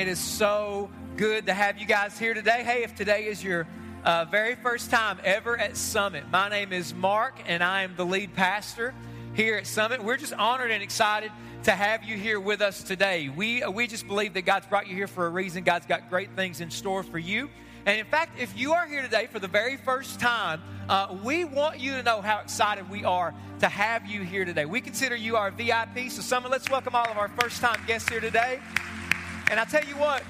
it is so good to have you guys here today. Hey, if today is your uh, very first time ever at Summit, my name is Mark, and I am the lead pastor here at Summit. We're just honored and excited to have you here with us today. We, uh, we just believe that God's brought you here for a reason. God's got great things in store for you. And in fact, if you are here today for the very first time, uh, we want you to know how excited we are to have you here today. We consider you our VIP. So, Summit, let's welcome all of our first time guests here today. And I tell you what,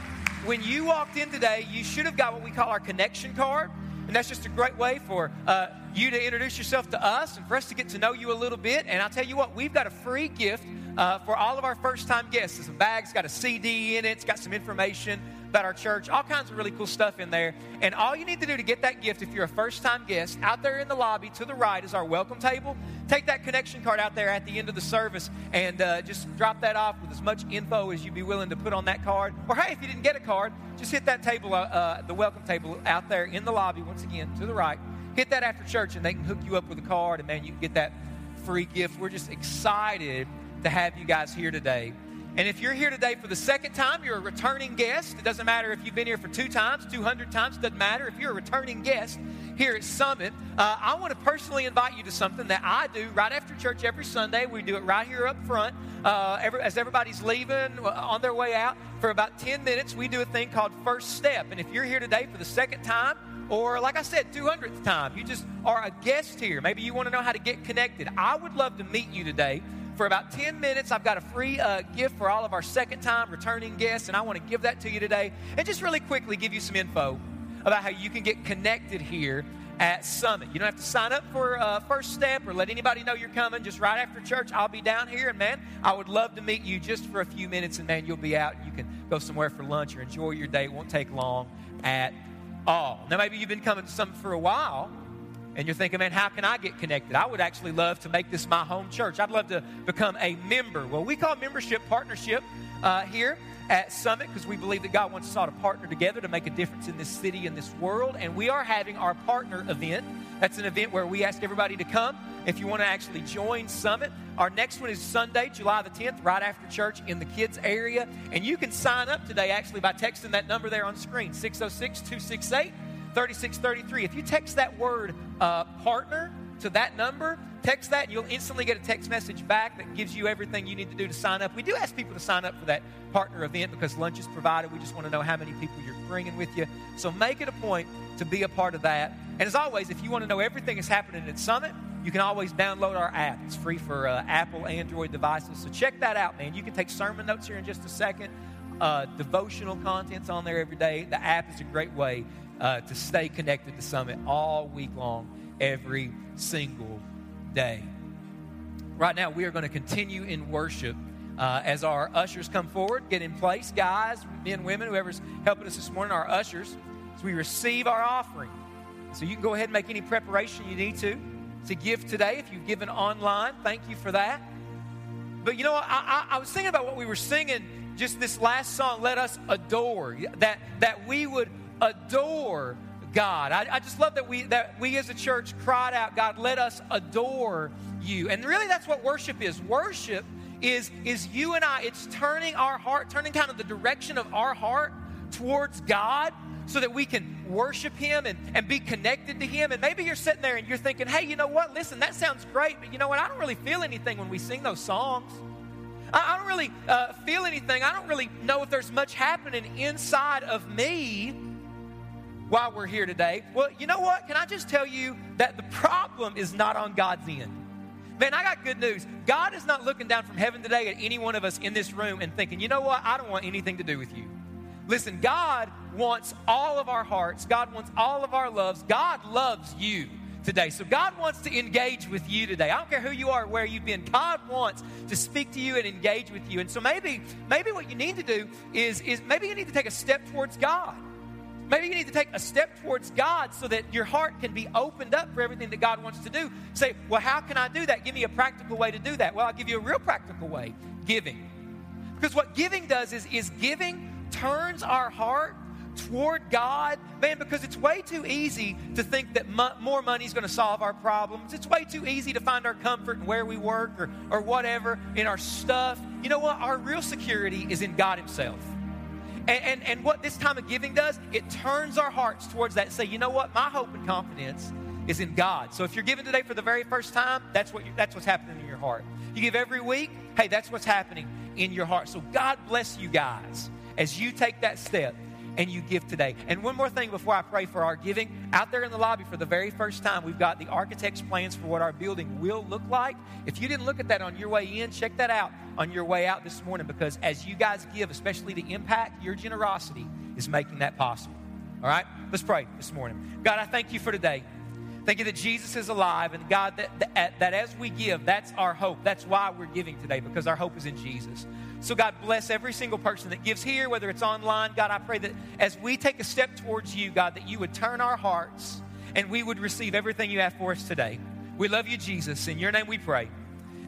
when you walked in today, you should have got what we call our connection card. And that's just a great way for uh, you to introduce yourself to us and for us to get to know you a little bit. And I'll tell you what, we've got a free gift uh, for all of our first time guests. It's a bag, it's got a CD in it, it's got some information about our church, all kinds of really cool stuff in there. And all you need to do to get that gift, if you're a first time guest, out there in the lobby to the right is our welcome table. Take that connection card out there at the end of the service and uh, just drop that off with as much info as you'd be willing to put on that card. Or hey, if you didn't get a card, just hit that table, uh, uh, the welcome table out there in the lobby, once again, to the right. Hit that after church and they can hook you up with a card and man, you can get that free gift. We're just excited to have you guys here today. And if you're here today for the second time, you're a returning guest. It doesn't matter if you've been here for two times, 200 times, doesn't matter. If you're a returning guest here at Summit, uh, I want to personally invite you to something that I do right after church every Sunday. We do it right here up front. Uh, every, as everybody's leaving uh, on their way out, for about 10 minutes, we do a thing called First Step. And if you're here today for the second time, or like I said, 200th time, you just are a guest here. Maybe you want to know how to get connected. I would love to meet you today for about 10 minutes. I've got a free uh, gift for all of our second time returning guests, and I want to give that to you today. And just really quickly give you some info about how you can get connected here at Summit. You don't have to sign up for uh, First Step or let anybody know you're coming. Just right after church, I'll be down here, and man, I would love to meet you just for a few minutes, and man, you'll be out. You can go somewhere for lunch or enjoy your day. It won't take long at all. Now, maybe you've been coming to Summit for a while and you're thinking, man, how can I get connected? I would actually love to make this my home church. I'd love to become a member. Well, we call membership partnership uh, here at Summit because we believe that God wants us all to partner together to make a difference in this city and this world. And we are having our partner event. That's an event where we ask everybody to come. If you want to actually join Summit, our next one is Sunday, July the 10th, right after church in the kids' area. And you can sign up today actually by texting that number there on screen 606 268 3633. If you text that word uh, partner to that number, text that, and you'll instantly get a text message back that gives you everything you need to do to sign up. We do ask people to sign up for that partner event because lunch is provided. We just want to know how many people you're bringing with you. So make it a point to be a part of that. And as always, if you want to know everything that's happening at Summit, you can always download our app. It's free for uh, Apple, Android devices. So check that out, man. You can take sermon notes here in just a second. Uh, devotional contents on there every day. The app is a great way uh, to stay connected to Summit all week long, every single day. Right now, we are going to continue in worship uh, as our ushers come forward, get in place. Guys, men, women, whoever's helping us this morning, our ushers, as we receive our offering. So you can go ahead and make any preparation you need to to give today. If you've given online, thank you for that. But you know, I, I, I was thinking about what we were singing just this last song, Let Us Adore, that, that we would adore God. I, I, just love that we that we as a church cried out, God, let us adore you. And really that's what worship is. Worship is is you and I, it's turning our heart, turning kind of the direction of our heart towards God so that we can worship Him and, and be connected to Him. And maybe you're sitting there and you're thinking, hey, you know what? Listen, that sounds great, but you know what? I don't really feel anything when we sing those songs. I, don't really uh, feel anything. I don't really know if there's much happening inside of me while we're here today. Well, you know what? Can I just tell you that the problem is not on God's end? Man, I got good news. God is not looking down from heaven today at any one of us in this room and thinking, you know what? I don't want anything to do with you. Listen, God wants all of our hearts, God wants all of our loves. God loves you today. So God wants to engage with you today. I don't care who you are, where you've been. God wants to speak to you and engage with you. And so maybe, maybe what you need to do is, is maybe you need to take a step towards God. Maybe you need to take a step towards God so that your heart can be opened up for everything that God wants to do. Say, well, how can I do that? Give me a practical way to do that. Well, I'll give you a real practical way giving. Because what giving does is, is giving turns our heart toward God, man, because it's way too easy to think that mo- more money is going to solve our problems. It's way too easy to find our comfort in where we work or, or whatever, in our stuff. You know what? Our real security is in God Himself. And, and, and what this time of giving does, it turns our hearts towards that say, you know what? My hope and confidence is in God. So if you're giving today for the very first time, that's, what that's what's happening in your heart. You give every week, hey, that's what's happening in your heart. So God bless you guys as you take that step and you give today. And one more thing before I pray for our giving. Out there in the lobby for the very first time, we've got the architect's plans for what our building will look like. If you didn't look at that on your way in, check that out on your way out this morning because as you guys give, especially the impact, your generosity is making that possible. All right? Let's pray this morning. God, I thank you for today. Thank you that Jesus is alive, and God, that, that, that as we give, that's our hope. That's why we're giving today, because our hope is in Jesus. So, God, bless every single person that gives here, whether it's online. God, I pray that as we take a step towards you, God, that you would turn our hearts and we would receive everything you have for us today. We love you, Jesus. In your name we pray.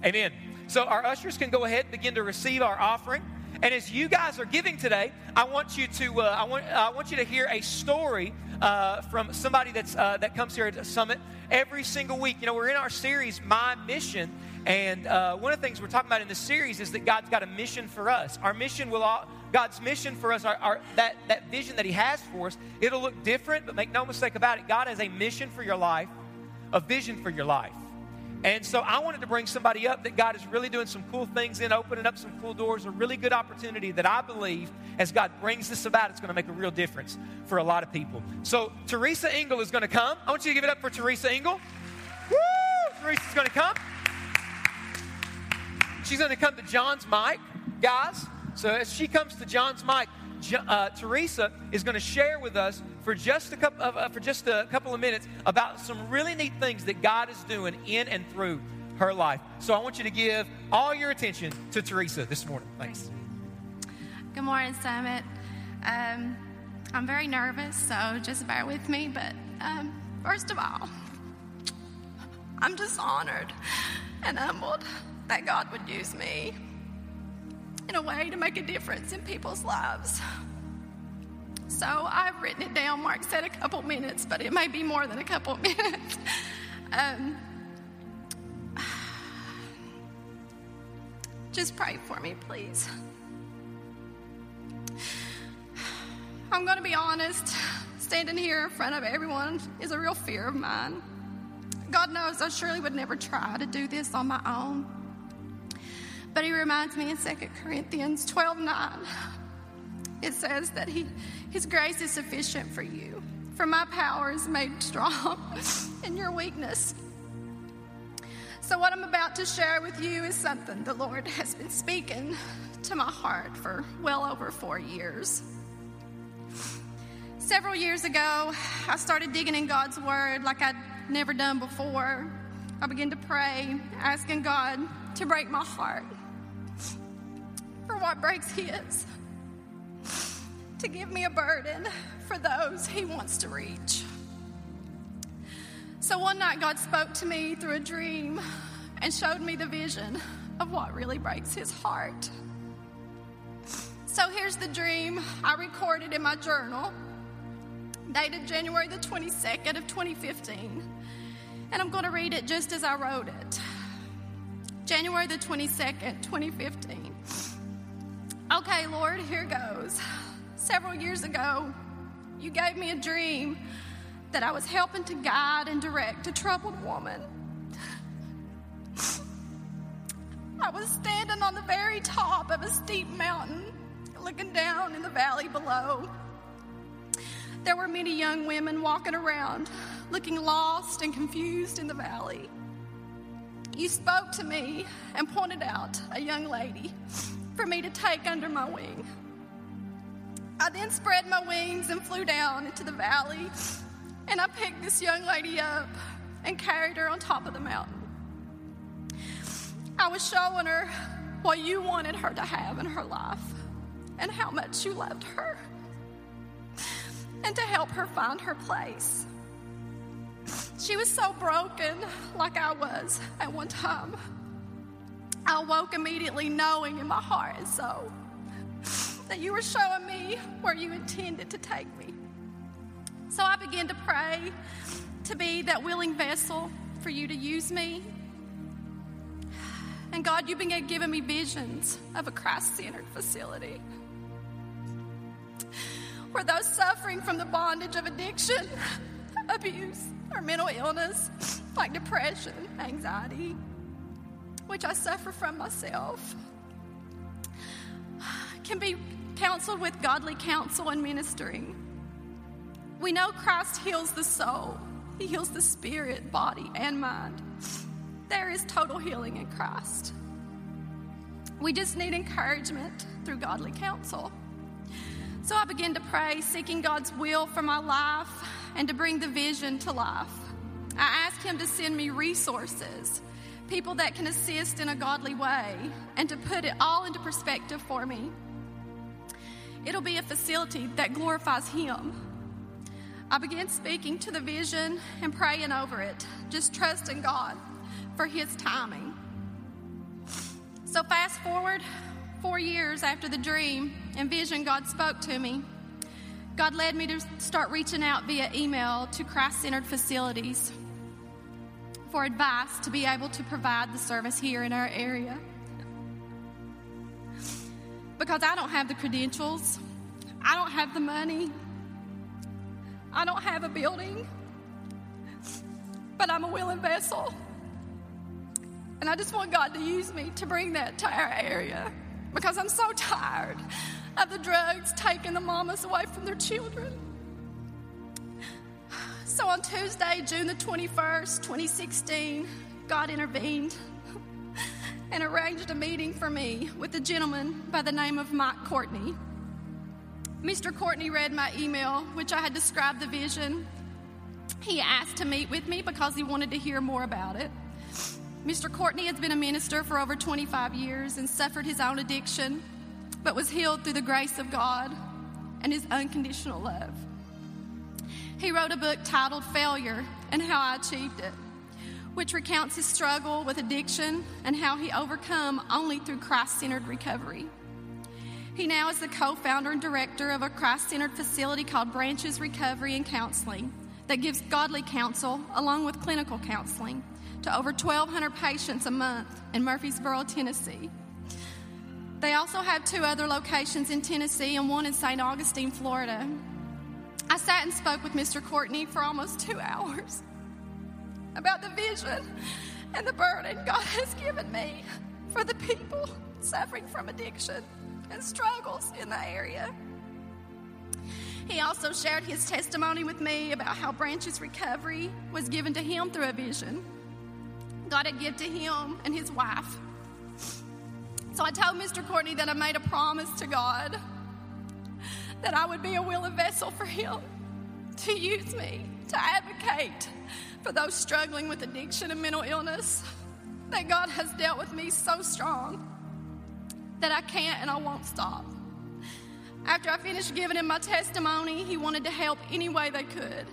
Amen. So, our ushers can go ahead and begin to receive our offering. And as you guys are giving today, I want you to uh, I want I want you to hear a story uh, from somebody that's uh, that comes here at Summit every single week. You know, we're in our series, My Mission, and uh, one of the things we're talking about in this series is that God's got a mission for us. Our mission will all, God's mission for us, our, our, that, that vision that He has for us, it'll look different, but make no mistake about it, God has a mission for your life, a vision for your life. And so I wanted to bring somebody up that God is really doing some cool things in, opening up some cool doors, a really good opportunity that I believe as God brings this about, it's going to make a real difference for a lot of people. So Teresa Engel is going to come. I want you to give it up for Teresa Engel. Woo! Teresa's going to come. She's going to come to John's mic, guys. So as she comes to John's mic, uh, Teresa is going to share with us for just a couple of, uh, for just a couple of minutes about some really neat things that God is doing in and through her life. So I want you to give all your attention to Teresa this morning. Thanks. Good morning, Summit. Um, I'm very nervous, so just bear with me. But um, first of all, I'm just honored and humbled that God would use me in a way to make a difference in people's lives. So I've written it down. Mark said a couple minutes, but it may be more than a couple minutes. um, just pray for me, please. I'm going to be honest. Standing here in front of everyone is a real fear of mine. God knows I surely would never try to do this on my own. But he reminds me in 2 Corinthians 12 9, it says that he, his grace is sufficient for you, for my power is made strong in your weakness. So, what I'm about to share with you is something the Lord has been speaking to my heart for well over four years. Several years ago, I started digging in God's Word like I'd never done before. I began to pray, asking God to break my heart for what breaks His, to give me a burden for those He wants to reach. So one night, God spoke to me through a dream and showed me the vision of what really breaks His heart. So here's the dream I recorded in my journal, dated January the 22nd of 2015. And I'm going to read it just as I wrote it. January the 22nd, 2015. Okay, Lord, here goes. Several years ago, you gave me a dream that I was helping to guide and direct a troubled woman. I was standing on the very top of a steep mountain, looking down in the valley below. There were many young women walking around, looking lost and confused in the valley. You spoke to me and pointed out a young lady for me to take under my wing. I then spread my wings and flew down into the valley, and I picked this young lady up and carried her on top of the mountain. I was showing her what you wanted her to have in her life and how much you loved her, and to help her find her place. She was so broken, like I was at one time. I woke immediately knowing in my heart and soul that you were showing me where you intended to take me. So I began to pray to be that willing vessel for you to use me. And God, you began giving me visions of a Christ centered facility. where those suffering from the bondage of addiction, abuse, or mental illness like depression, anxiety, which I suffer from myself, can be counseled with godly counsel and ministering. We know Christ heals the soul, He heals the spirit, body, and mind. There is total healing in Christ. We just need encouragement through godly counsel. So I began to pray, seeking God's will for my life and to bring the vision to life. I asked Him to send me resources, people that can assist in a godly way, and to put it all into perspective for me. It'll be a facility that glorifies Him. I began speaking to the vision and praying over it, just trusting God for His timing. So, fast forward four years after the dream and vision, God spoke to me. God led me to start reaching out via email to Christ centered facilities for advice to be able to provide the service here in our area. Because I don't have the credentials, I don't have the money, I don't have a building, but I'm a willing vessel. And I just want God to use me to bring that to our area. Because I'm so tired of the drugs taking the mamas away from their children. So on Tuesday, June the 21st, 2016, God intervened and arranged a meeting for me with a gentleman by the name of Mike Courtney. Mr. Courtney read my email, which I had described the vision. He asked to meet with me because he wanted to hear more about it. Mr. Courtney has been a minister for over 25 years and suffered his own addiction, but was healed through the grace of God and his unconditional love. He wrote a book titled Failure and How I Achieved It, which recounts his struggle with addiction and how he overcome only through Christ centered recovery. He now is the co founder and director of a Christ centered facility called Branches Recovery and Counseling that gives godly counsel along with clinical counseling to over 1,200 patients a month in Murfreesboro, Tennessee. They also have two other locations in Tennessee and one in St. Augustine, Florida. I sat and spoke with Mr. Courtney for almost two hours about the vision and the burden God has given me for the people suffering from addiction and struggles in the area. He also shared his testimony with me about how Branches recovery was given to him through a vision God had given to him and his wife. So I told Mr. Courtney that I made a promise to God that I would be a willing vessel for him to use me to advocate for those struggling with addiction and mental illness. That God has dealt with me so strong that I can't and I won't stop. After I finished giving him my testimony, he wanted to help any way they could.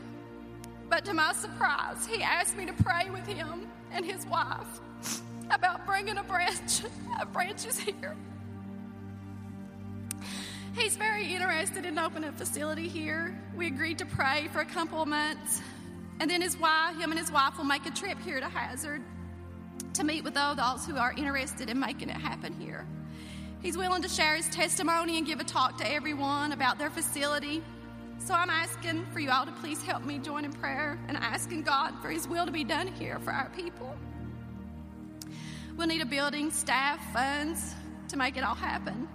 But to my surprise, he asked me to pray with him and his wife about bringing a branch of branches here. He's very interested in opening a facility here. We agreed to pray for a couple of months, and then his wife, him and his wife, will make a trip here to Hazard to meet with all those who are interested in making it happen here. He's willing to share his testimony and give a talk to everyone about their facility. So I'm asking for you all to please help me join in prayer and asking God for His will to be done here for our people. We'll need a building, staff, funds to make it all happen.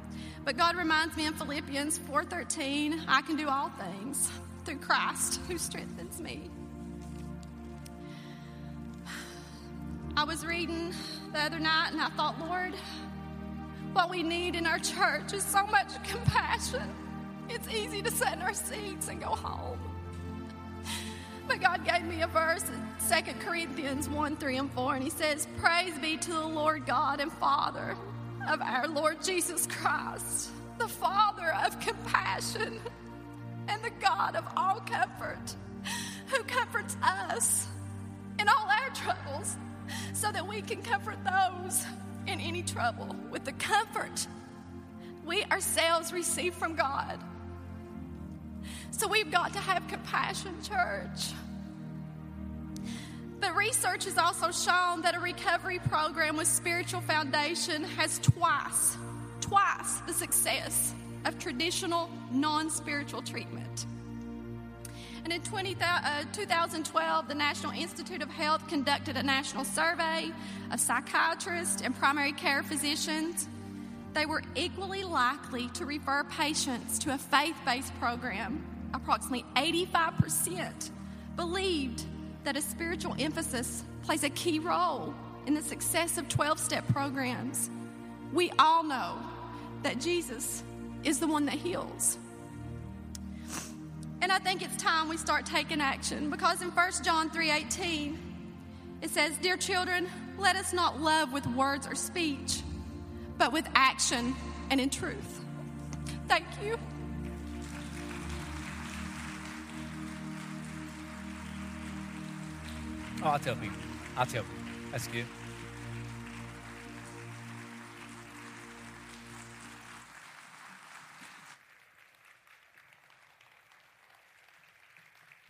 But God reminds me in Philippians 4:13, I can do all things through Christ who strengthens me. I was reading the other night and I thought, Lord, what we need in our church is so much compassion. It's easy to sit in our seats and go home. But God gave me a verse in 2 Corinthians 1 3 and 4, and He says, Praise be to the Lord God and Father of our Lord Jesus Christ, the Father of compassion and the God of all comfort, who comforts us in all our troubles, so that we can comfort those in any trouble with the comfort we ourselves receive from God. So we've got to have compassion, church. But research has also shown that a recovery program with spiritual foundation has twice, twice the success of traditional non spiritual treatment. And in 20, uh, 2012, the National Institute of Health conducted a national survey of psychiatrists and primary care physicians. They were equally likely to refer patients to a faith based program. Approximately 85% believed that a spiritual emphasis plays a key role in the success of 12 step programs. We all know that Jesus is the one that heals. And I think it's time we start taking action because in 1 John 3:18 it says, "Dear children, let us not love with words or speech, but with action and in truth." Thank you. Oh, I'll tell people. I'll tell people. That's good.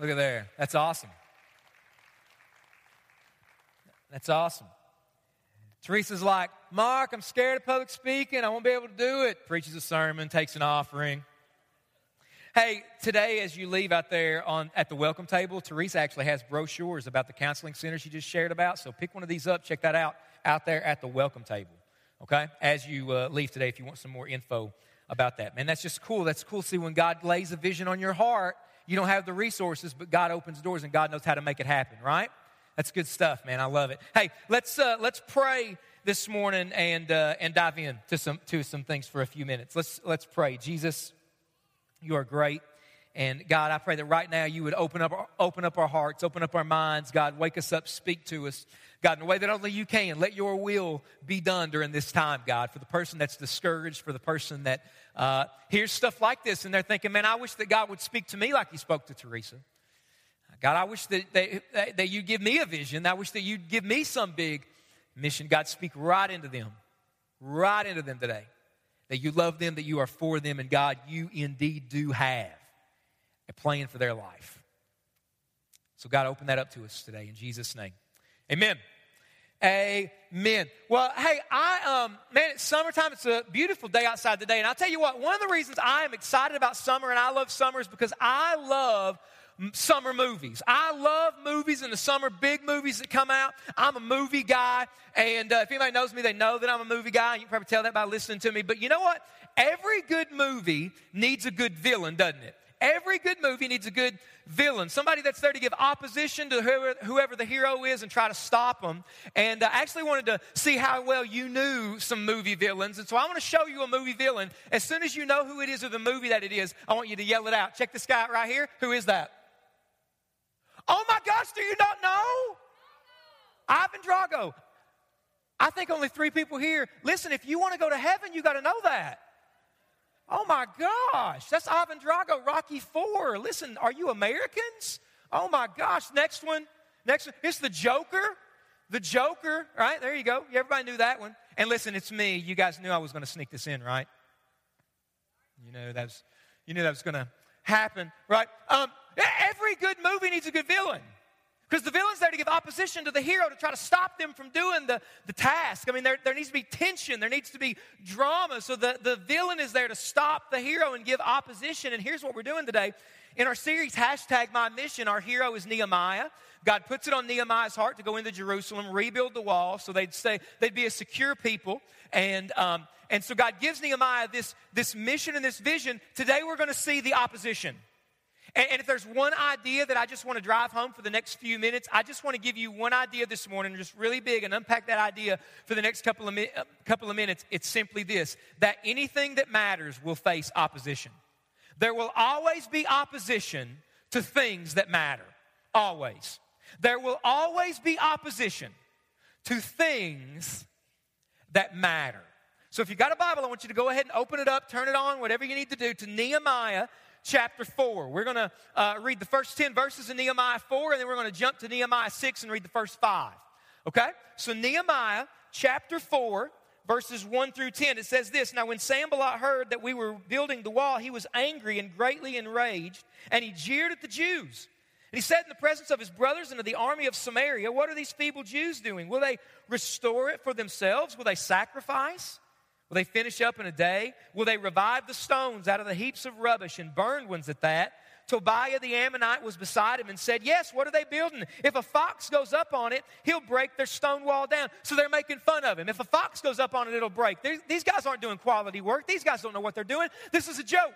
Look at there. That's awesome. That's awesome. Teresa's like, Mark, I'm scared of public speaking. I won't be able to do it. Preaches a sermon, takes an offering. Hey, today as you leave out there on at the welcome table, Teresa actually has brochures about the counseling center she just shared about. So pick one of these up, check that out out there at the welcome table. Okay, as you uh, leave today, if you want some more info about that, man, that's just cool. That's cool. See, when God lays a vision on your heart, you don't have the resources, but God opens doors and God knows how to make it happen, right? That's good stuff, man. I love it. Hey, let's uh, let's pray this morning and uh, and dive in to some to some things for a few minutes. Let's let's pray. Jesus, you are great. And God, I pray that right now you would open up, open up our hearts, open up our minds. God, wake us up, speak to us. God, in a way that only you can. Let your will be done during this time, God, for the person that's discouraged, for the person that uh, hears stuff like this and they're thinking, man, I wish that God would speak to me like he spoke to Teresa. God, I wish that, that, that you give me a vision. I wish that you'd give me some big mission. God, speak right into them, right into them today. That you love them, that you are for them, and God, you indeed do have a plan for their life. So, God, open that up to us today in Jesus' name. Amen. Amen. Well, hey, I um man, it's summertime. It's a beautiful day outside today, and I'll tell you what. One of the reasons I am excited about summer and I love summer is because I love summer movies. I love movies in the summer, big movies that come out. I'm a movie guy, and uh, if anybody knows me, they know that I'm a movie guy. You can probably tell that by listening to me. But you know what? Every good movie needs a good villain, doesn't it? Every good movie needs a good villain, somebody that's there to give opposition to whoever, whoever the hero is and try to stop them. And uh, I actually wanted to see how well you knew some movie villains. And so I want to show you a movie villain. As soon as you know who it is or the movie that it is, I want you to yell it out. Check this guy out right here. Who is that? Oh my gosh, do you not know? Ivan Drago. I think only three people here. Listen, if you want to go to heaven, you got to know that. Oh my gosh, that's Ivan Drago, Rocky Four. Listen, are you Americans? Oh my gosh, next one. Next one. It's the Joker. The Joker, right? There you go. Everybody knew that one. And listen, it's me. You guys knew I was going to sneak this in, right? You know that's you knew that was going to happen, right? Um, every good movie needs a good villain. Because the villain's there to give opposition to the hero to try to stop them from doing the, the task. I mean, there, there needs to be tension, there needs to be drama. So the, the villain is there to stop the hero and give opposition. And here's what we're doing today. In our series, hashtag my mission, our hero is Nehemiah. God puts it on Nehemiah's heart to go into Jerusalem, rebuild the wall so they'd stay, they'd be a secure people. And, um, and so God gives Nehemiah this, this mission and this vision. Today we're going to see the opposition. And, and if there's one idea that I just want to drive home for the next few minutes, I just want to give you one idea this morning, just really big, and unpack that idea for the next couple of, mi- uh, couple of minutes. It's simply this that anything that matters will face opposition. There will always be opposition to things that matter. Always. There will always be opposition to things that matter. So if you've got a Bible, I want you to go ahead and open it up, turn it on, whatever you need to do, to Nehemiah chapter 4. We're going to uh, read the first 10 verses in Nehemiah 4, and then we're going to jump to Nehemiah 6 and read the first five. Okay? So, Nehemiah chapter 4, verses 1 through 10, it says this Now, when Sanballat heard that we were building the wall, he was angry and greatly enraged, and he jeered at the Jews. And he said in the presence of his brothers and of the army of Samaria, What are these feeble Jews doing? Will they restore it for themselves? Will they sacrifice? Will they finish up in a day? Will they revive the stones out of the heaps of rubbish and burned ones at that? Tobiah the Ammonite was beside him and said, Yes, what are they building? If a fox goes up on it, he'll break their stone wall down. So they're making fun of him. If a fox goes up on it, it'll break. These guys aren't doing quality work. These guys don't know what they're doing. This is a joke.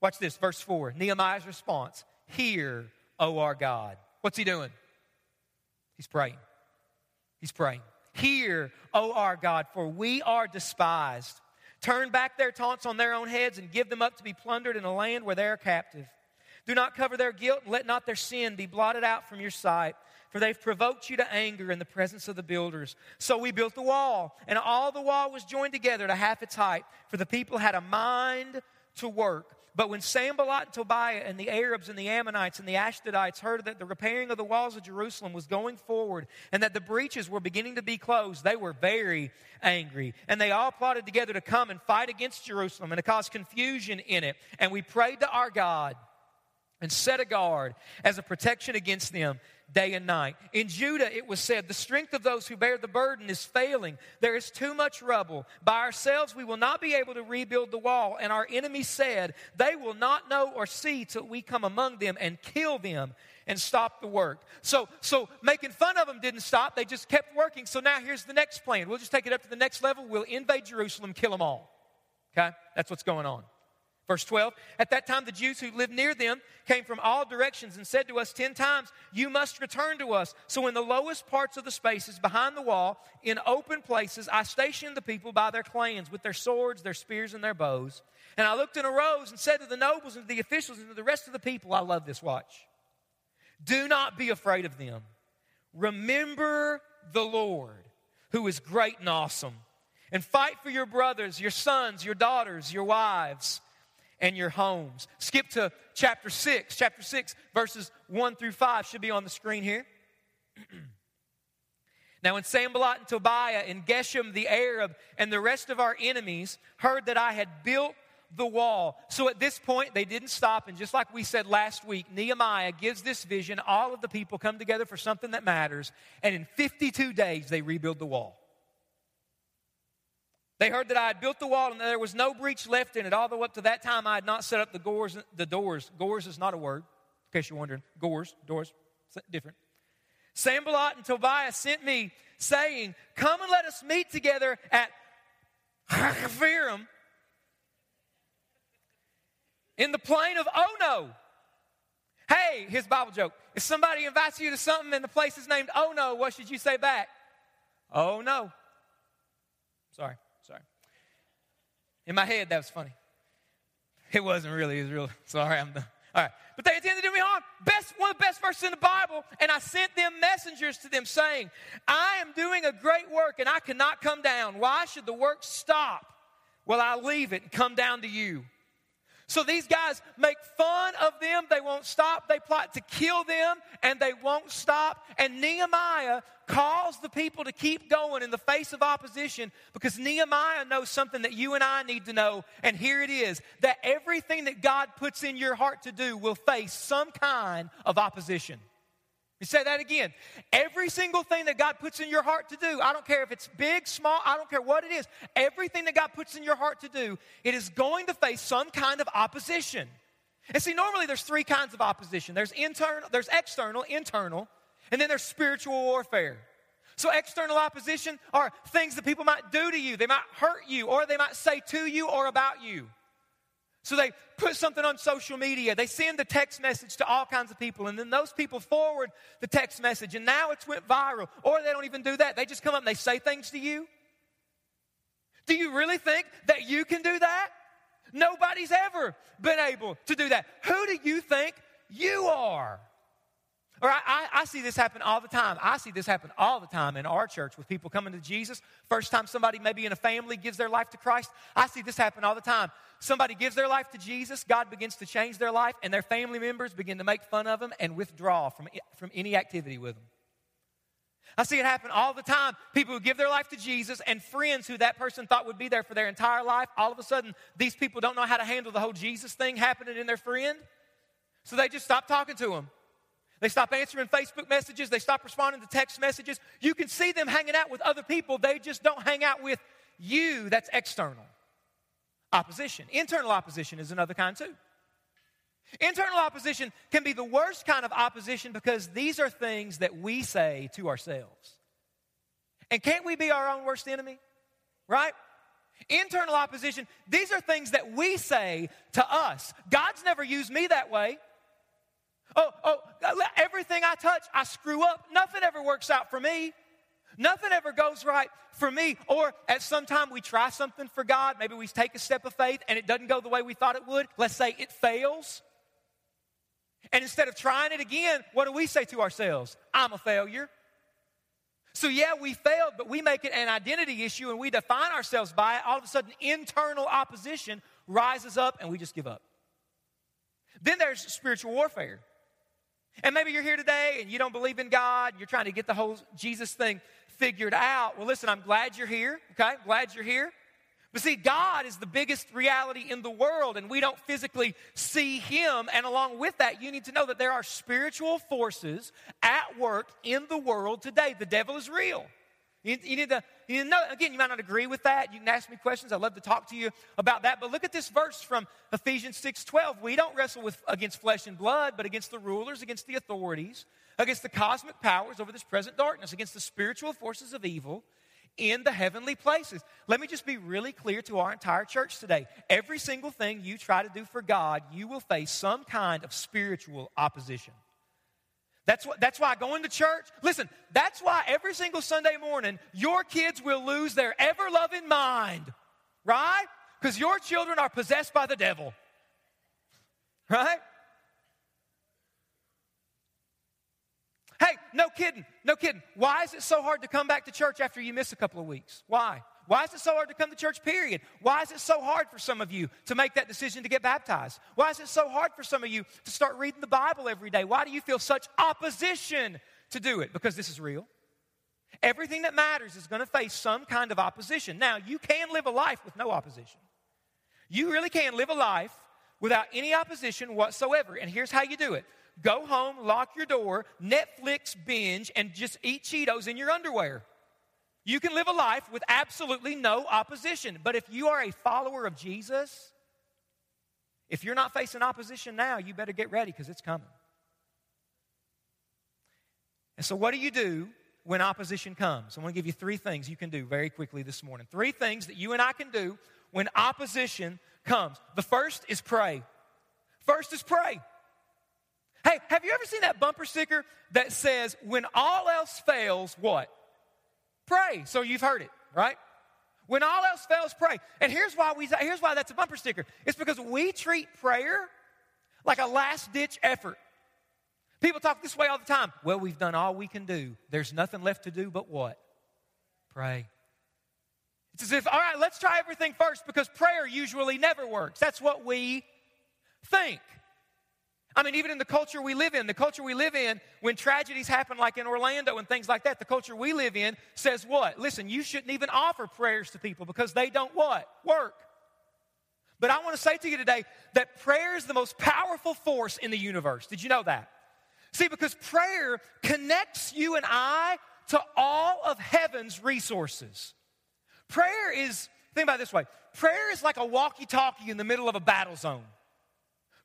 Watch this, verse 4. Nehemiah's response Hear, O our God. What's he doing? He's praying. He's praying. Hear, O our God, for we are despised. Turn back their taunts on their own heads and give them up to be plundered in a land where they are captive. Do not cover their guilt and let not their sin be blotted out from your sight. For they've provoked you to anger in the presence of the builders. So we built the wall, and all the wall was joined together to half its height, for the people had a mind to work. But when Sanballat and Tobiah and the Arabs and the Ammonites and the Ashdodites heard that the repairing of the walls of Jerusalem was going forward and that the breaches were beginning to be closed, they were very angry. And they all plotted together to come and fight against Jerusalem and to cause confusion in it. And we prayed to our God and set a guard as a protection against them day and night. In Judah, it was said, The strength of those who bear the burden is failing. There is too much rubble. By ourselves, we will not be able to rebuild the wall. And our enemies said, They will not know or see till we come among them and kill them and stop the work. So, so making fun of them didn't stop. They just kept working. So now here's the next plan. We'll just take it up to the next level. We'll invade Jerusalem, kill them all. Okay? That's what's going on. Verse 12, at that time the Jews who lived near them came from all directions and said to us ten times, You must return to us. So in the lowest parts of the spaces behind the wall, in open places, I stationed the people by their clans with their swords, their spears, and their bows. And I looked and arose and said to the nobles and to the officials and to the rest of the people, I love this, watch. Do not be afraid of them. Remember the Lord, who is great and awesome. And fight for your brothers, your sons, your daughters, your wives and your homes. Skip to chapter 6. Chapter 6, verses 1 through 5 should be on the screen here. now, when Sanballat and Tobiah and Geshem the Arab and the rest of our enemies heard that I had built the wall. So at this point, they didn't stop. And just like we said last week, Nehemiah gives this vision. All of the people come together for something that matters. And in 52 days, they rebuild the wall. They heard that I had built the wall and there was no breach left in it. Although up to that time I had not set up the gores, the doors. Gores is not a word, in case you're wondering. Gores, doors, different. Sanballat and Tobiah sent me saying, Come and let us meet together at Hakkephirim in the plain of Ono. Hey, his Bible joke. If somebody invites you to something and the place is named Ono, what should you say back? Oh no. Sorry. In my head, that was funny. It wasn't really. It was real. Sorry, I'm done. All right. But they intended to do me harm. Best, one of the best verses in the Bible. And I sent them messengers to them saying, I am doing a great work and I cannot come down. Why should the work stop? Well, I leave it and come down to you. So these guys make fun of them. They won't stop. They plot to kill them and they won't stop. And Nehemiah calls the people to keep going in the face of opposition because Nehemiah knows something that you and I need to know. And here it is that everything that God puts in your heart to do will face some kind of opposition. You say that again. Every single thing that God puts in your heart to do, I don't care if it's big, small, I don't care what it is, everything that God puts in your heart to do, it is going to face some kind of opposition. And see, normally there's three kinds of opposition. There's internal, there's external, internal, and then there's spiritual warfare. So external opposition are things that people might do to you. They might hurt you, or they might say to you or about you. So they put something on social media. They send the text message to all kinds of people, and then those people forward the text message, and now it's went viral. Or they don't even do that. They just come up and they say things to you. Do you really think that you can do that? Nobody's ever been able to do that. Who do you think you are? Or I, I, I, see this happen all the time. I see this happen all the time in our church with people coming to Jesus. First time somebody, maybe in a family, gives their life to Christ. I see this happen all the time. Somebody gives their life to Jesus, God begins to change their life, and their family members begin to make fun of them and withdraw from, from any activity with them. I see it happen all the time. People who give their life to Jesus and friends who that person thought would be there for their entire life, all of a sudden, these people don't know how to handle the whole Jesus thing happening in their friend. So they just stop talking to them. They stop answering Facebook messages. They stop responding to text messages. You can see them hanging out with other people. They just don't hang out with You, that's external opposition. Internal opposition is another kind too. Internal opposition can be the worst kind of opposition because these are things that we say to ourselves. And can't we be our own worst enemy? Right? Internal opposition, these are things that we say to us. God's never used me that way. Oh, oh, everything I touch, I screw up. Nothing ever works out for me. Nothing ever goes right for me. Or at some time we try something for God. Maybe we take a step of faith and it doesn't go the way we thought it would. Let's say it fails. And instead of trying it again, what do we say to ourselves? I'm a failure. So, yeah, we failed, but we make it an identity issue and we define ourselves by it. All of a sudden, internal opposition rises up and we just give up. Then there's spiritual warfare. And maybe you're here today and you don't believe in God, you're trying to get the whole Jesus thing figured out. Well, listen, I'm glad you're here, okay? Glad you're here. But see, God is the biggest reality in the world, and we don't physically see Him. And along with that, you need to know that there are spiritual forces at work in the world today. The devil is real. You, need to, you know, again, you might not agree with that. You can ask me questions. I'd love to talk to you about that. But look at this verse from Ephesians 6.12. We don't wrestle with, against flesh and blood, but against the rulers, against the authorities, against the cosmic powers over this present darkness, against the spiritual forces of evil in the heavenly places. Let me just be really clear to our entire church today. Every single thing you try to do for God, you will face some kind of spiritual opposition. That's, what, that's why going to church, listen, that's why every single Sunday morning your kids will lose their ever loving mind, right? Because your children are possessed by the devil, right? Hey, no kidding, no kidding. Why is it so hard to come back to church after you miss a couple of weeks? Why? Why is it so hard to come to church, period? Why is it so hard for some of you to make that decision to get baptized? Why is it so hard for some of you to start reading the Bible every day? Why do you feel such opposition to do it? Because this is real. Everything that matters is going to face some kind of opposition. Now, you can live a life with no opposition. You really can live a life without any opposition whatsoever. And here's how you do it go home, lock your door, Netflix binge, and just eat Cheetos in your underwear. You can live a life with absolutely no opposition. But if you are a follower of Jesus, if you're not facing opposition now, you better get ready because it's coming. And so, what do you do when opposition comes? I'm going to give you three things you can do very quickly this morning. Three things that you and I can do when opposition comes. The first is pray. First is pray. Hey, have you ever seen that bumper sticker that says, when all else fails, what? Pray. So you've heard it, right? When all else fails, pray. And here's why we here's why that's a bumper sticker. It's because we treat prayer like a last ditch effort. People talk this way all the time. Well, we've done all we can do. There's nothing left to do but what? Pray. It's as if, all right, let's try everything first because prayer usually never works. That's what we think. I mean, even in the culture we live in, the culture we live in, when tragedies happen like in Orlando and things like that, the culture we live in says what? Listen, you shouldn't even offer prayers to people because they don't what? Work. But I want to say to you today that prayer is the most powerful force in the universe. Did you know that? See, because prayer connects you and I to all of heaven's resources. Prayer is, think about this way prayer is like a walkie talkie in the middle of a battle zone.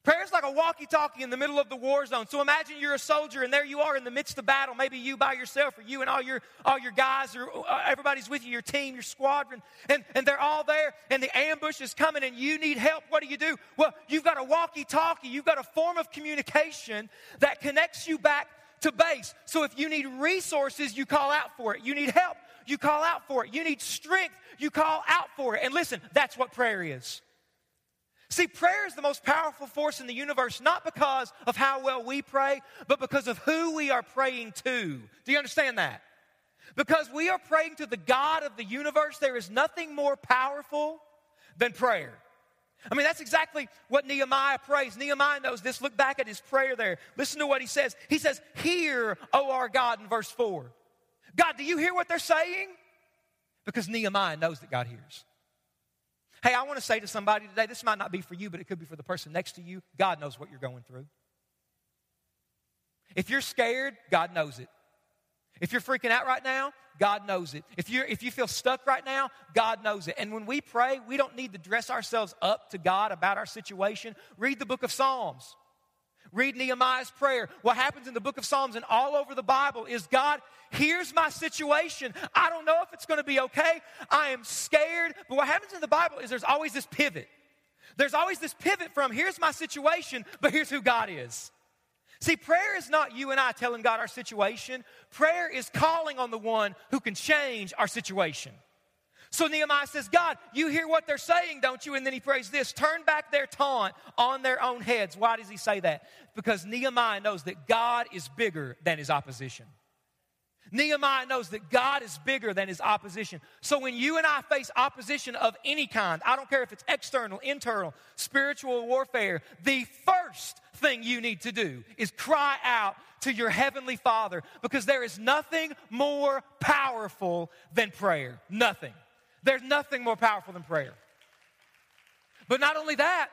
Prayer is like a walkie talkie in the middle of the war zone. So imagine you're a soldier and there you are in the midst of battle. Maybe you by yourself or you and all your, all your guys or uh, everybody's with you, your team, your squadron, and, and they're all there and the ambush is coming and you need help. What do you do? Well, you've got a walkie talkie, you've got a form of communication that connects you back to base. So if you need resources, you call out for it. You need help, you call out for it. You need strength, you call out for it. And listen, that's what prayer is. See, prayer is the most powerful force in the universe, not because of how well we pray, but because of who we are praying to. Do you understand that? Because we are praying to the God of the universe, there is nothing more powerful than prayer. I mean, that's exactly what Nehemiah prays. Nehemiah knows this. Look back at his prayer there. Listen to what he says. He says, Hear, O our God, in verse 4. God, do you hear what they're saying? Because Nehemiah knows that God hears. Hey, I want to say to somebody today, this might not be for you, but it could be for the person next to you. God knows what you're going through. If you're scared, God knows it. If you're freaking out right now, God knows it. If, you if you feel stuck right now, God knows it. And when we pray, we don't need to dress ourselves up to God about our situation. Read the book of Psalms. Read Nehemiah's prayer. What happens in the book of Psalms and all over the Bible is God, here's my situation. I don't know if it's going to be okay. I am scared. But what happens in the Bible is there's always this pivot. There's always this pivot from here's my situation, but here's who God is. See, prayer is not you and I telling God our situation. Prayer is calling on the one who can change our situation. So Nehemiah says, God, you hear what they're saying, don't you? And then he prays this turn back their taunt on their own heads. Why does he say that? Because Nehemiah knows that God is bigger than his opposition. Nehemiah knows that God is bigger than his opposition. So when you and I face opposition of any kind, I don't care if it's external, internal, spiritual warfare, the first thing you need to do is cry out to your heavenly Father because there is nothing more powerful than prayer. Nothing. There's nothing more powerful than prayer. But not only that,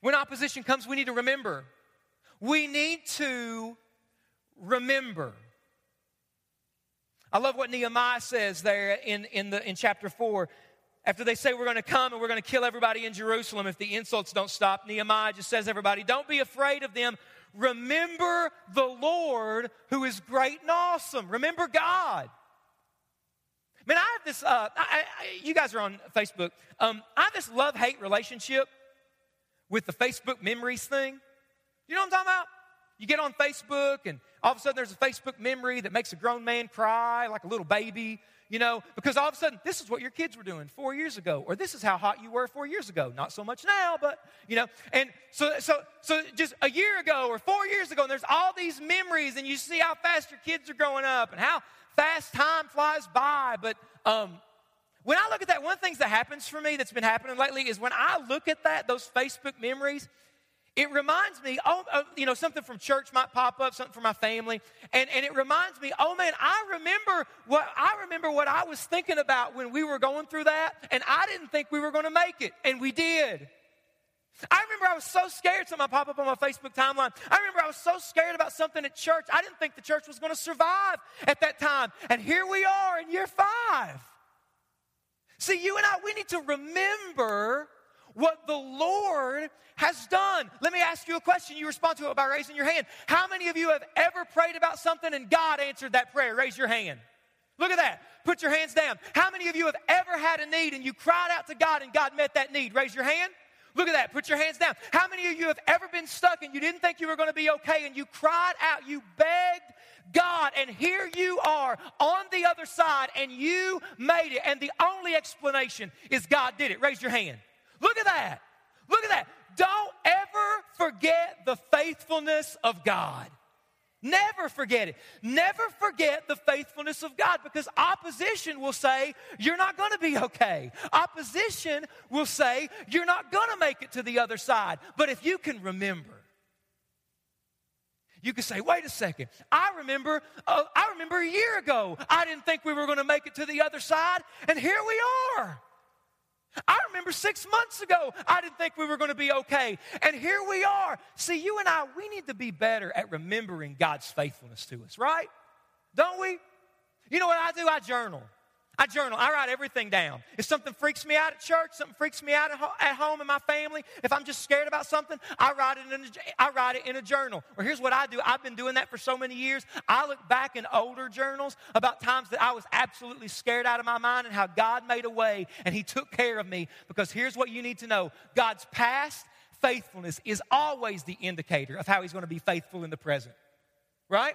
when opposition comes, we need to remember. We need to remember. I love what Nehemiah says there in, in, the, in chapter 4. After they say we're going to come and we're going to kill everybody in Jerusalem if the insults don't stop, Nehemiah just says, everybody, don't be afraid of them. Remember the Lord who is great and awesome. Remember God. Man, I have this, uh, I, I, you guys are on Facebook. Um, I have this love hate relationship with the Facebook memories thing. You know what I'm talking about? You get on Facebook, and all of a sudden there's a Facebook memory that makes a grown man cry like a little baby, you know, because all of a sudden this is what your kids were doing four years ago, or this is how hot you were four years ago. Not so much now, but, you know, and so, so, so just a year ago or four years ago, and there's all these memories, and you see how fast your kids are growing up and how fast time flies by. But um, when I look at that, one of the things that happens for me that's been happening lately is when I look at that, those Facebook memories, it reminds me, oh, uh, you know, something from church might pop up, something from my family, and, and it reminds me, oh man, I remember what I remember what I was thinking about when we were going through that, and I didn't think we were going to make it, and we did. I remember I was so scared, something pop up on my Facebook timeline. I remember I was so scared about something at church. I didn't think the church was going to survive at that time. And here we are in year five. See, you and I, we need to remember what the Lord has done. Let me ask you a question. You respond to it by raising your hand. How many of you have ever prayed about something and God answered that prayer? Raise your hand. Look at that. Put your hands down. How many of you have ever had a need and you cried out to God and God met that need? Raise your hand. Look at that. Put your hands down. How many of you have ever been stuck and you didn't think you were going to be okay and you cried out, you begged God, and here you are on the other side and you made it. And the only explanation is God did it. Raise your hand. Look at that. Look at that. Don't ever forget the faithfulness of God. Never forget it. Never forget the faithfulness of God because opposition will say, You're not going to be okay. Opposition will say, You're not going to make it to the other side. But if you can remember, you can say, wait a second. I remember, uh, I remember a year ago, I didn't think we were going to make it to the other side, and here we are. I remember six months ago, I didn't think we were going to be okay. And here we are. See, you and I, we need to be better at remembering God's faithfulness to us, right? Don't we? You know what I do? I journal. I journal. I write everything down. If something freaks me out at church, something freaks me out at, ho- at home in my family, if I'm just scared about something, I write it in a, I write it in a journal. Or here's what I do. I've been doing that for so many years. I look back in older journals about times that I was absolutely scared out of my mind and how God made a way and He took care of me. Because here's what you need to know: God's past faithfulness is always the indicator of how He's going to be faithful in the present. Right?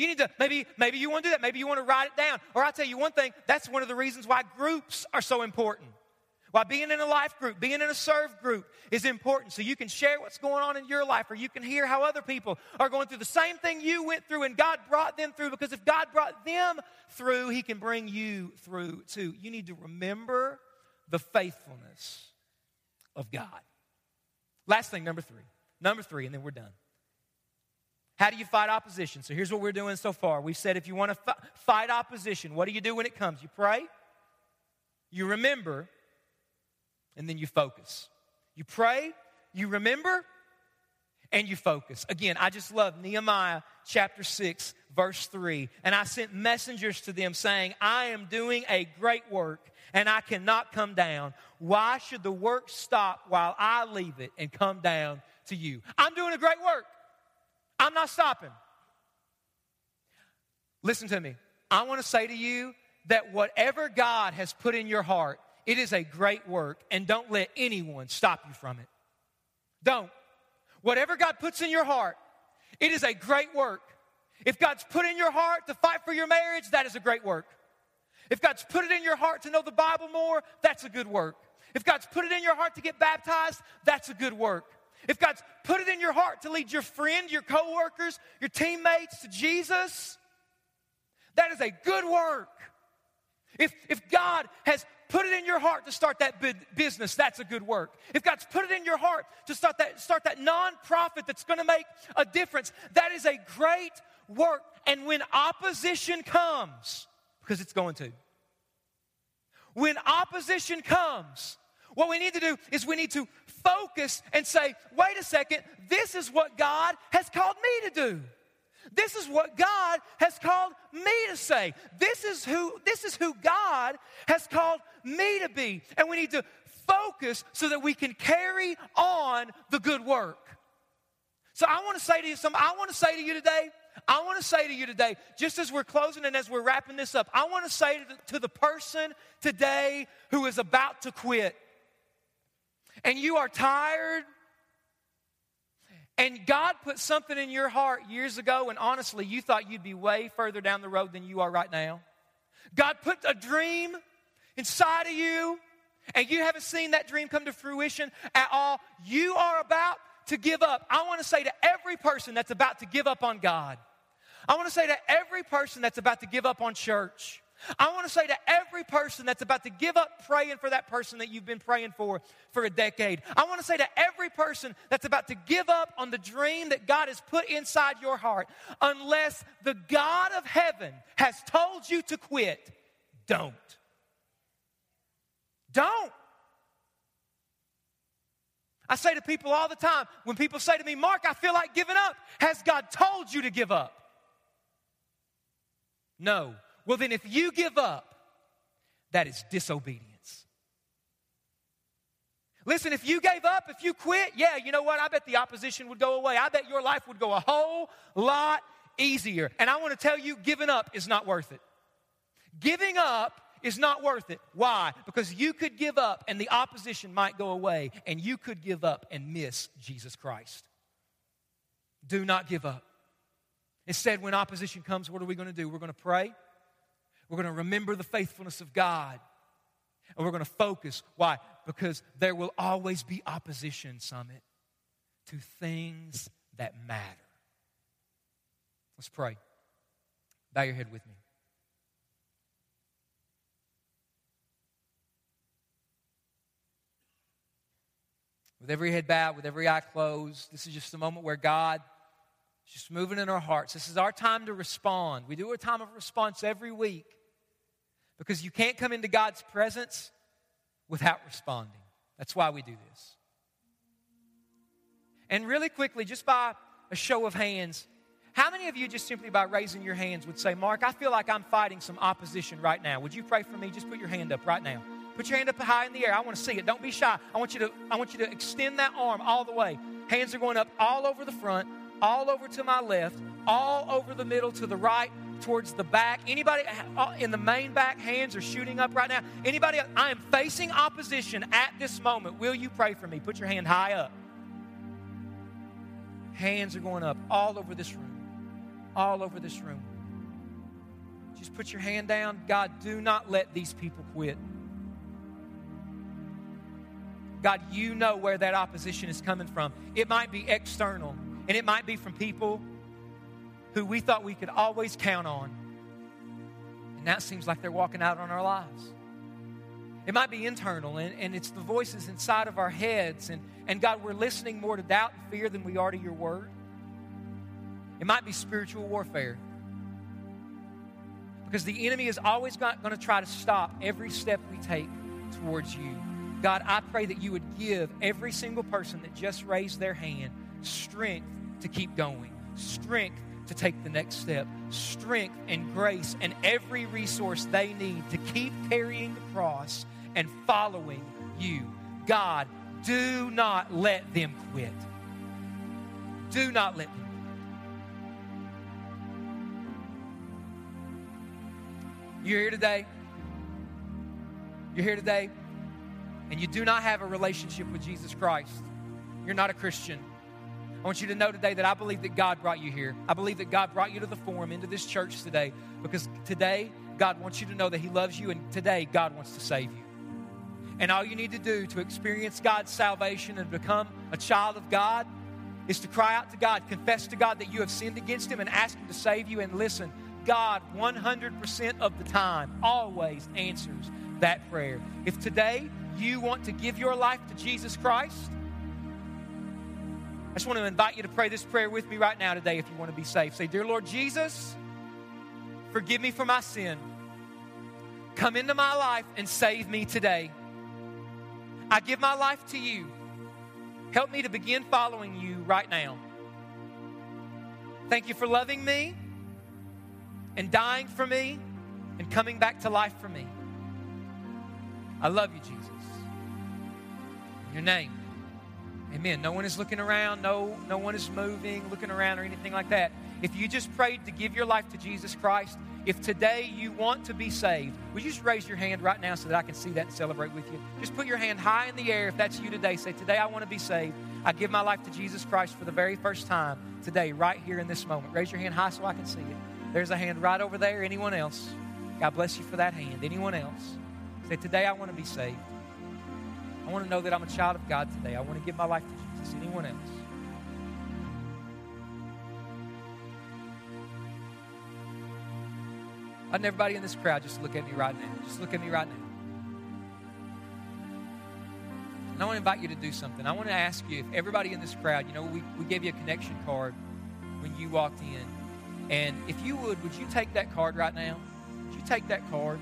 You need to, maybe, maybe you want to do that. Maybe you want to write it down. Or I'll tell you one thing, that's one of the reasons why groups are so important. Why being in a life group, being in a serve group is important. So you can share what's going on in your life, or you can hear how other people are going through the same thing you went through and God brought them through. Because if God brought them through, He can bring you through too. You need to remember the faithfulness of God. Last thing, number three. Number three, and then we're done. How do you fight opposition? So here's what we're doing so far. We've said if you want to fight opposition, what do you do when it comes? You pray, you remember, and then you focus. You pray, you remember, and you focus. Again, I just love Nehemiah chapter 6, verse 3. And I sent messengers to them saying, I am doing a great work and I cannot come down. Why should the work stop while I leave it and come down to you? I'm doing a great work. I'm not stopping. Listen to me. I want to say to you that whatever God has put in your heart, it is a great work, and don't let anyone stop you from it. Don't. Whatever God puts in your heart, it is a great work. If God's put in your heart to fight for your marriage, that is a great work. If God's put it in your heart to know the Bible more, that's a good work. If God's put it in your heart to get baptized, that's a good work. If God's put it in your heart to lead your friend, your coworkers, your teammates to Jesus, that is a good work. If, if God has put it in your heart to start that business, that's a good work. If God's put it in your heart to start that, start that nonprofit that's going to make a difference, that is a great work. And when opposition comes, because it's going to, when opposition comes, what we need to do is we need to focus and say, wait a second, this is what God has called me to do. This is what God has called me to say. This is who this is who God has called me to be. And we need to focus so that we can carry on the good work. So I want to say to you some I want to say to you today, I want to say to you today, just as we're closing and as we're wrapping this up, I want to say to the, to the person today who is about to quit. And you are tired and God put something in your heart years ago, and honestly, you thought you'd be way further down the road than you are right now. God put a dream inside of you, and you haven't seen that dream come to fruition at all. You are about to give up. I want to say to every person that's about to give up on God, I want to say to every person that's about to give up on church, I want to say to every person that's about to give up praying for that person that you've been praying for for a decade, I want to say to every person that's about to give up on the dream that God has put inside your heart, unless the God of heaven has told you to quit, don't. Don't. I say to people all the time when people say to me, Mark, I feel like giving up, has God told you to give up? No. Well, then, if you give up, that is disobedience. Listen, if you gave up, if you quit, yeah, you know what? I bet the opposition would go away. I bet your life would go a whole lot easier. And I want to tell you, giving up is not worth it. Giving up is not worth it. Why? Because you could give up and the opposition might go away, and you could give up and miss Jesus Christ. Do not give up. Instead, when opposition comes, what are we going to do? We're going to pray. We're going to remember the faithfulness of God. And we're going to focus. Why? Because there will always be opposition, Summit, to things that matter. Let's pray. Bow your head with me. With every head bowed, with every eye closed, this is just a moment where God is just moving in our hearts. This is our time to respond. We do a time of response every week because you can't come into God's presence without responding. That's why we do this. And really quickly, just by a show of hands, how many of you, just simply by raising your hands, would say, Mark, I feel like I'm fighting some opposition right now? Would you pray for me? Just put your hand up right now. Put your hand up high in the air. I want to see it. Don't be shy. I want you to, I want you to extend that arm all the way. Hands are going up all over the front, all over to my left, all over the middle to the right, towards the back. Anybody uh, in the main back, hands are shooting up right now. Anybody, I am facing opposition at this moment. Will you pray for me? Put your hand high up. Hands are going up all over this room. All over this room. Just put your hand down. God, do not let these people quit. God, you know where that opposition is coming from. It might be external, and it might be from people who we thought we could always count on. And that seems like they're walking out on our lives. It might be internal, and, and it's the voices inside of our heads. And, and God, we're listening more to doubt and fear than we are to your word. It might be spiritual warfare. Because the enemy is always going to try to stop every step we take towards you. God, I pray that you would give every single person that just raised their hand strength to keep going, strength to take the next step, strength and grace and every resource they need to keep carrying the cross and following you. God, do not let them quit. Do not let them. You're here today. You're here today, and you do not have a relationship with Jesus Christ. You're not a Christian. I want you to know today that I believe that God brought you here. I believe that God brought you to the forum, into this church today, because today God wants you to know that He loves you, and today God wants to save you. And all you need to do to experience God's salvation and become a child of God is to cry out to God, confess to God that you have sinned against Him, and ask Him to save you. And listen, God, 100% of the time, always answers that prayer. If today you want to give your life to Jesus Christ, I just want to invite you to pray this prayer with me right now today if you want to be saved. Say, Dear Lord Jesus, forgive me for my sin. Come into my life and save me today. I give my life to you. Help me to begin following you right now. Thank you for loving me and dying for me and coming back to life for me. I love you, Jesus. In your name. Amen. No one is looking around, no, no one is moving, looking around, or anything like that. If you just prayed to give your life to Jesus Christ, if today you want to be saved, would you just raise your hand right now so that I can see that and celebrate with you? Just put your hand high in the air if that's you today. Say, Today I want to be saved. I give my life to Jesus Christ for the very first time today, right here in this moment. Raise your hand high so I can see it. There's a hand right over there. Anyone else? God bless you for that hand. Anyone else? Say, Today I want to be saved. I want to know that I'm a child of God today. I want to give my life to Jesus. Anyone else? I want everybody in this crowd just look at me right now. Just look at me right now. And I want to invite you to do something. I want to ask you if everybody in this crowd, you know, we, we gave you a connection card when you walked in. And if you would, would you take that card right now? Would you take that card?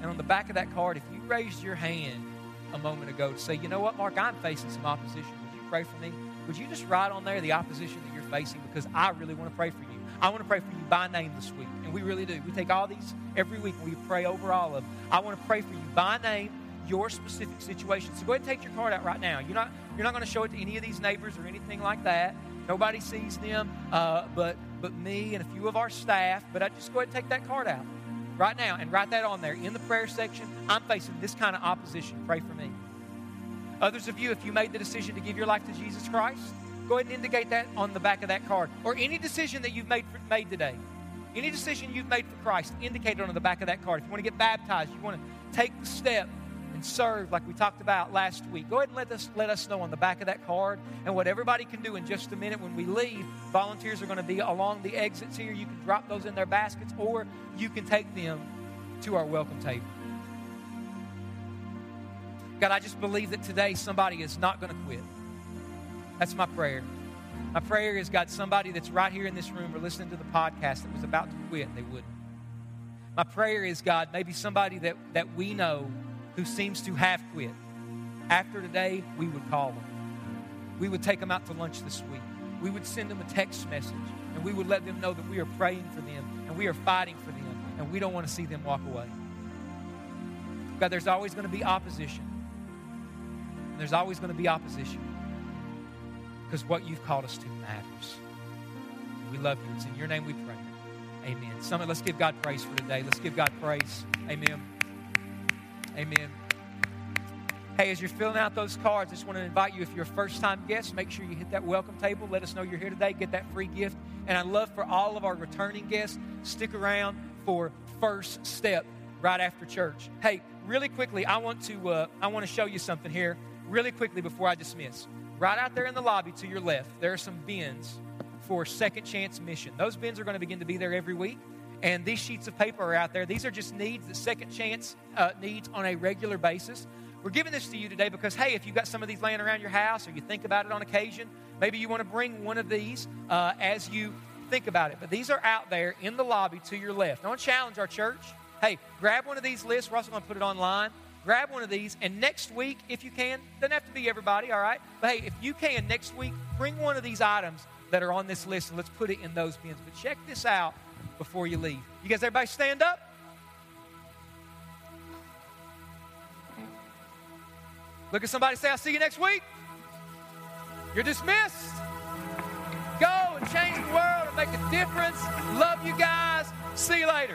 And on the back of that card, if you raised your hand a moment ago to say, you know what, Mark, I'm facing some opposition. Would you pray for me? Would you just write on there the opposition that you're facing? Because I really want to pray for you. I want to pray for you by name this week. And we really do. We take all these every week and we pray over all of them. I want to pray for you by name, your specific situation. So go ahead and take your card out right now. You're not, you're not going to show it to any of these neighbors or anything like that. Nobody sees them uh, but, but me and a few of our staff. But I just go ahead and take that card out right now and write that on there in the prayer section. I'm facing this kind of opposition. Pray for me. Others of you, if you made the decision to give your life to Jesus Christ, go ahead and indicate that on the back of that card. Or any decision that you've made, for, made today. Any decision you've made for Christ, indicate it on the back of that card. If you want to get baptized, you want to take the step and serve like we talked about last week. Go ahead and let us let us know on the back of that card. And what everybody can do in just a minute when we leave, volunteers are going to be along the exits here. You can drop those in their baskets or you can take them to our welcome table. God, I just believe that today somebody is not going to quit. That's my prayer. My prayer is, God, somebody that's right here in this room or listening to the podcast that was about to quit they wouldn't. My prayer is, God, maybe somebody that, that we know who seems to have quit. After today, we would call them. We would take them out to lunch this week. We would send them a text message and we would let them know that we are praying for them and we are fighting for them and we don't want to see them walk away. God, there's always going to be opposition. There's always going to be opposition because what you've called us to matters. We love you. It's in your name we pray. Amen. Summit, let's give God praise for today. Let's give God praise. Amen. Amen. Hey, as you're filling out those cards, I just want to invite you, if you're a first time guest, make sure you hit that welcome table. Let us know you're here today. Get that free gift. And I'd love for all of our returning guests, stick around for first step right after church. Hey, really quickly, I want to uh, I want to show you something here really quickly before I dismiss. Right out there in the lobby to your left, there are some bins for Second Chance Mission. Those bins are going to begin to be there every week. And these sheets of paper are out there. These are just needs that Second Chance uh, needs on a regular basis. We're giving this to you today because, hey, if you've got some of these laying around your house or you think about it on occasion, maybe you want to bring one of these uh, as you think about it. But these are out there in the lobby to your left. I want to challenge our church. Hey, grab one of these lists. We're also going to put it online grab one of these, and next week, if you can, doesn't have to be everybody, all right? But hey, if you can, next week, bring one of these items that are on this list and let's put it in those bins. But check this out before you leave. You guys, everybody stand up. Look at somebody say, I'll see you next week. You're dismissed. Go and change the world and make a difference. Love you guys. See you later.